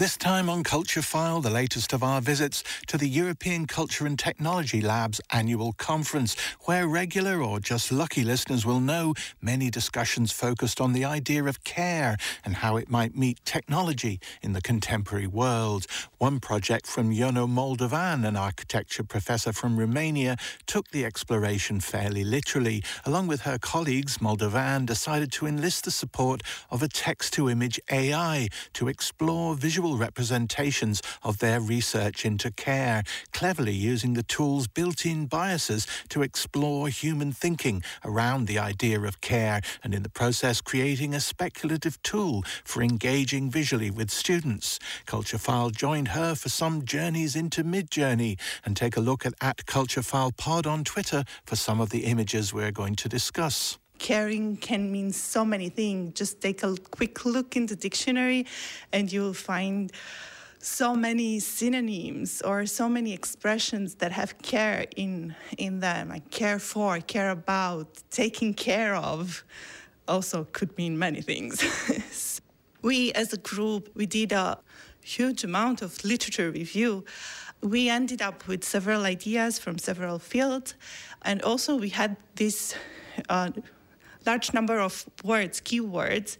This time on Culture File, the latest of our visits to the European Culture and Technology Lab's annual conference, where regular or just lucky listeners will know many discussions focused on the idea of care and how it might meet technology in the contemporary world. One project from Iona Moldovan, an architecture professor from Romania, took the exploration fairly literally. Along with her colleagues, Moldovan decided to enlist the support of a text to image AI to explore visual visual representations of their research into care, cleverly using the tool's built in biases to explore human thinking around the idea of care, and in the process creating a speculative tool for engaging visually with students. Culturefile joined her for some journeys into Midjourney and take a look at, at Culturefile Pod on Twitter for some of the images we're going to discuss caring can mean so many things. Just take a quick look in the dictionary and you'll find so many synonyms or so many expressions that have care in in them. Like care for I care about taking care of also could mean many things. We as a group we did a huge amount of literature review. We ended up with several ideas from several fields. And also we had this uh, large number of words, keywords,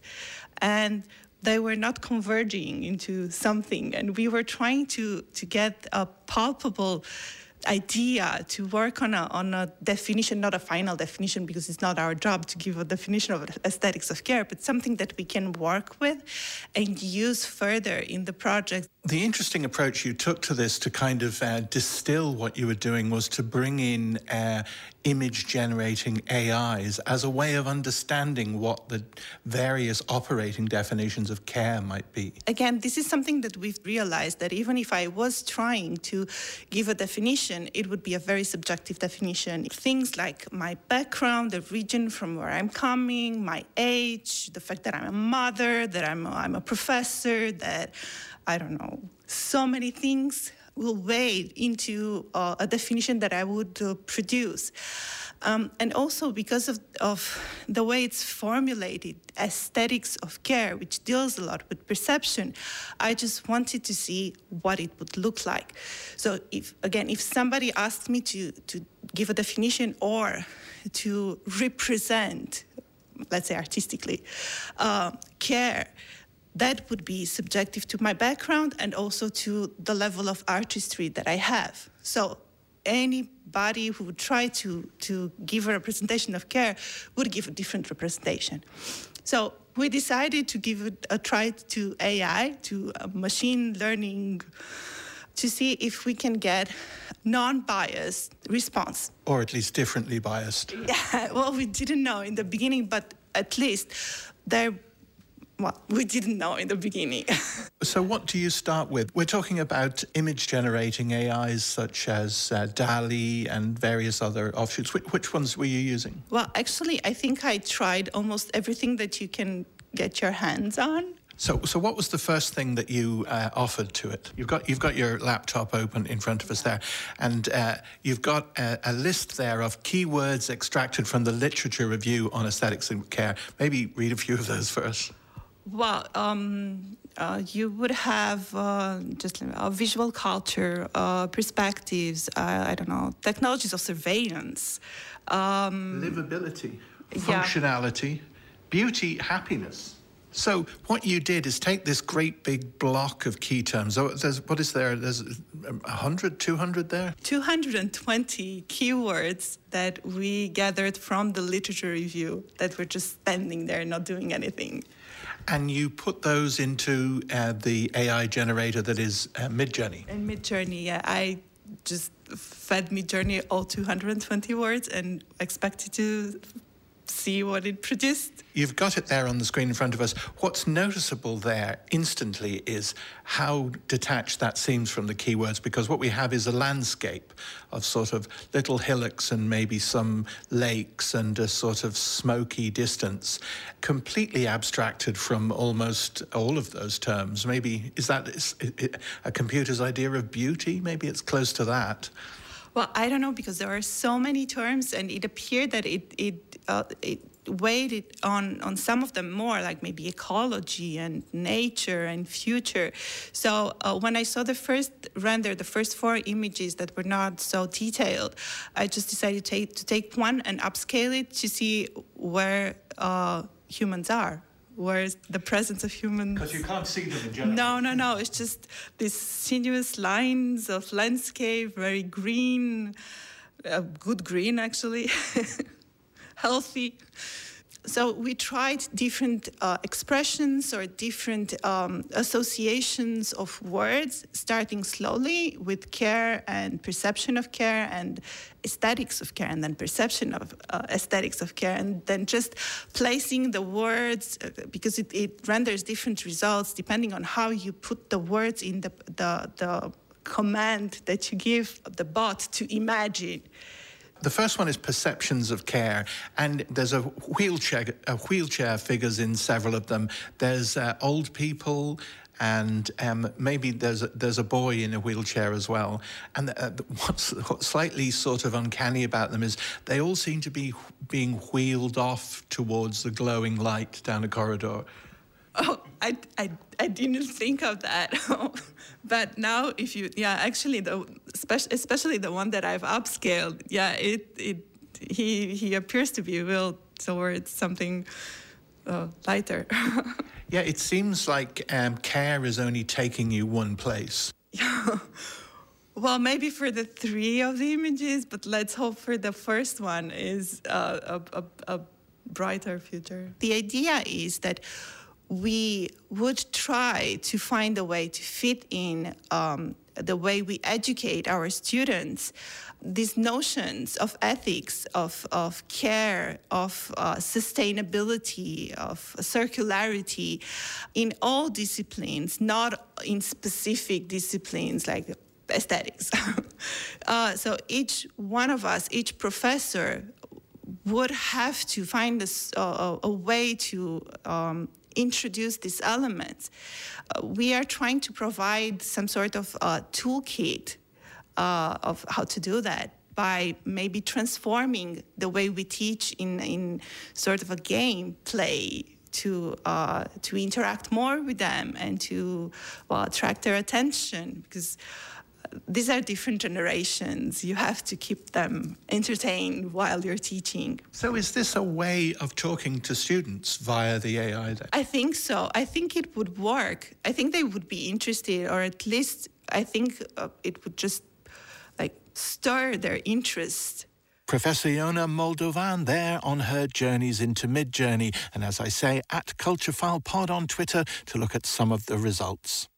and they were not converging into something. And we were trying to, to get a palpable idea to work on a, on a definition, not a final definition, because it's not our job to give a definition of aesthetics of care, but something that we can work with and use further in the project. The interesting approach you took to this to kind of uh, distill what you were doing was to bring in uh, image generating AIs as a way of understanding what the various operating definitions of care might be. Again, this is something that we've realized that even if I was trying to give a definition, it would be a very subjective definition. Things like my background, the region from where I'm coming, my age, the fact that I'm a mother, that I'm a, I'm a professor, that I don't know, so many things will weigh into uh, a definition that I would uh, produce. Um, and also because of, of the way it's formulated, aesthetics of care, which deals a lot with perception, I just wanted to see what it would look like. So if again, if somebody asked me to, to give a definition or to represent, let's say artistically, uh, care, that would be subjective to my background and also to the level of artistry that I have. So anybody who would try to, to give a representation of care would give a different representation. So we decided to give it a try to AI, to uh, machine learning, to see if we can get non-biased response. Or at least differently biased. Yeah, well, we didn't know in the beginning, but at least there well, we didn't know in the beginning. so, what do you start with? We're talking about image generating AIs such as uh, DALL-E and various other offshoots. Which, which ones were you using? Well, actually, I think I tried almost everything that you can get your hands on. So, so what was the first thing that you uh, offered to it? You've got you've got your laptop open in front of us there, and uh, you've got a, a, list there of keywords extracted from the literature review on aesthetics and care. Maybe read a few of those for us. Well, um, uh, you would have uh, just uh, visual culture, uh, perspectives, uh, I don't know, technologies of surveillance. Um, Livability, functionality, yeah. beauty, happiness. So what you did is take this great big block of key terms. Oh, there's, what is there? There's 100, 200 there? 220 keywords that we gathered from the literature review that were just standing there not doing anything. And you put those into uh, the AI generator that is uh, Midjourney. In Midjourney, yeah. I just fed Midjourney all 220 words and expected to see what it produced. You've got it there on the screen in front of us. What's noticeable there instantly is how detached that seems from the keywords because what we have is a landscape of sort of little hillocks and maybe some lakes and a sort of smoky distance, completely abstracted from almost all of those terms. Maybe is that a computer's idea of beauty? Maybe it's close to that. Well, I don't know because there are so many terms, and it appeared that it it, uh, it weighted on on some of them more like maybe ecology and nature and future. So uh, when i saw the first render the first four images that were not so detailed i just decided to take, to take one and upscale it to see where uh, humans are where's the presence of humans. Because you can't see them in general. No no no it's just these sinuous lines of landscape very green uh, good green actually. Healthy. So we tried different uh, expressions or different um, associations of words, starting slowly with care and perception of care and aesthetics of care, and then perception of uh, aesthetics of care, and then just placing the words uh, because it, it, renders different results depending on how you put the words in the, the, the command that you give the bot to imagine. The first one is perceptions of care, and there's a wheelchair a wheelchair figures in several of them. There's uh, old people, and um, maybe there's a, there's a boy in a wheelchair as well. And uh, what's, what's slightly sort of uncanny about them is they all seem to be being wheeled off towards the glowing light down a corridor. Oh, I, I, I didn't think of that. but now, if you, yeah, actually, the especially the one that I've upscaled, yeah, it, it he he appears to be will towards something uh, lighter. yeah, it seems like um, care is only taking you one place. Yeah. Well, maybe for the three of the images, but let's hope for the first one is uh, a, a, a brighter future. The idea is that we would try to find a way to fit in um, the way we educate our students these notions of ethics, of, of care, of uh, sustainability, of circularity in all disciplines, not in specific disciplines like aesthetics. uh, so each one of us, each professor, would have to find a, a, a way to um, introduce these elements. Uh, we are trying to provide some sort of uh, toolkit uh, of how to do that by maybe transforming the way we teach in, in sort of a game play to uh, to interact more with them and to well, attract their attention because these are different generations. You have to keep them entertained while you're teaching. So, is this a way of talking to students via the AI? Then? I think so. I think it would work. I think they would be interested, or at least I think uh, it would just like stir their interest. Professor Iona Moldovan there on her journeys into Midjourney, and as I say, at Culturefile Pod on Twitter to look at some of the results.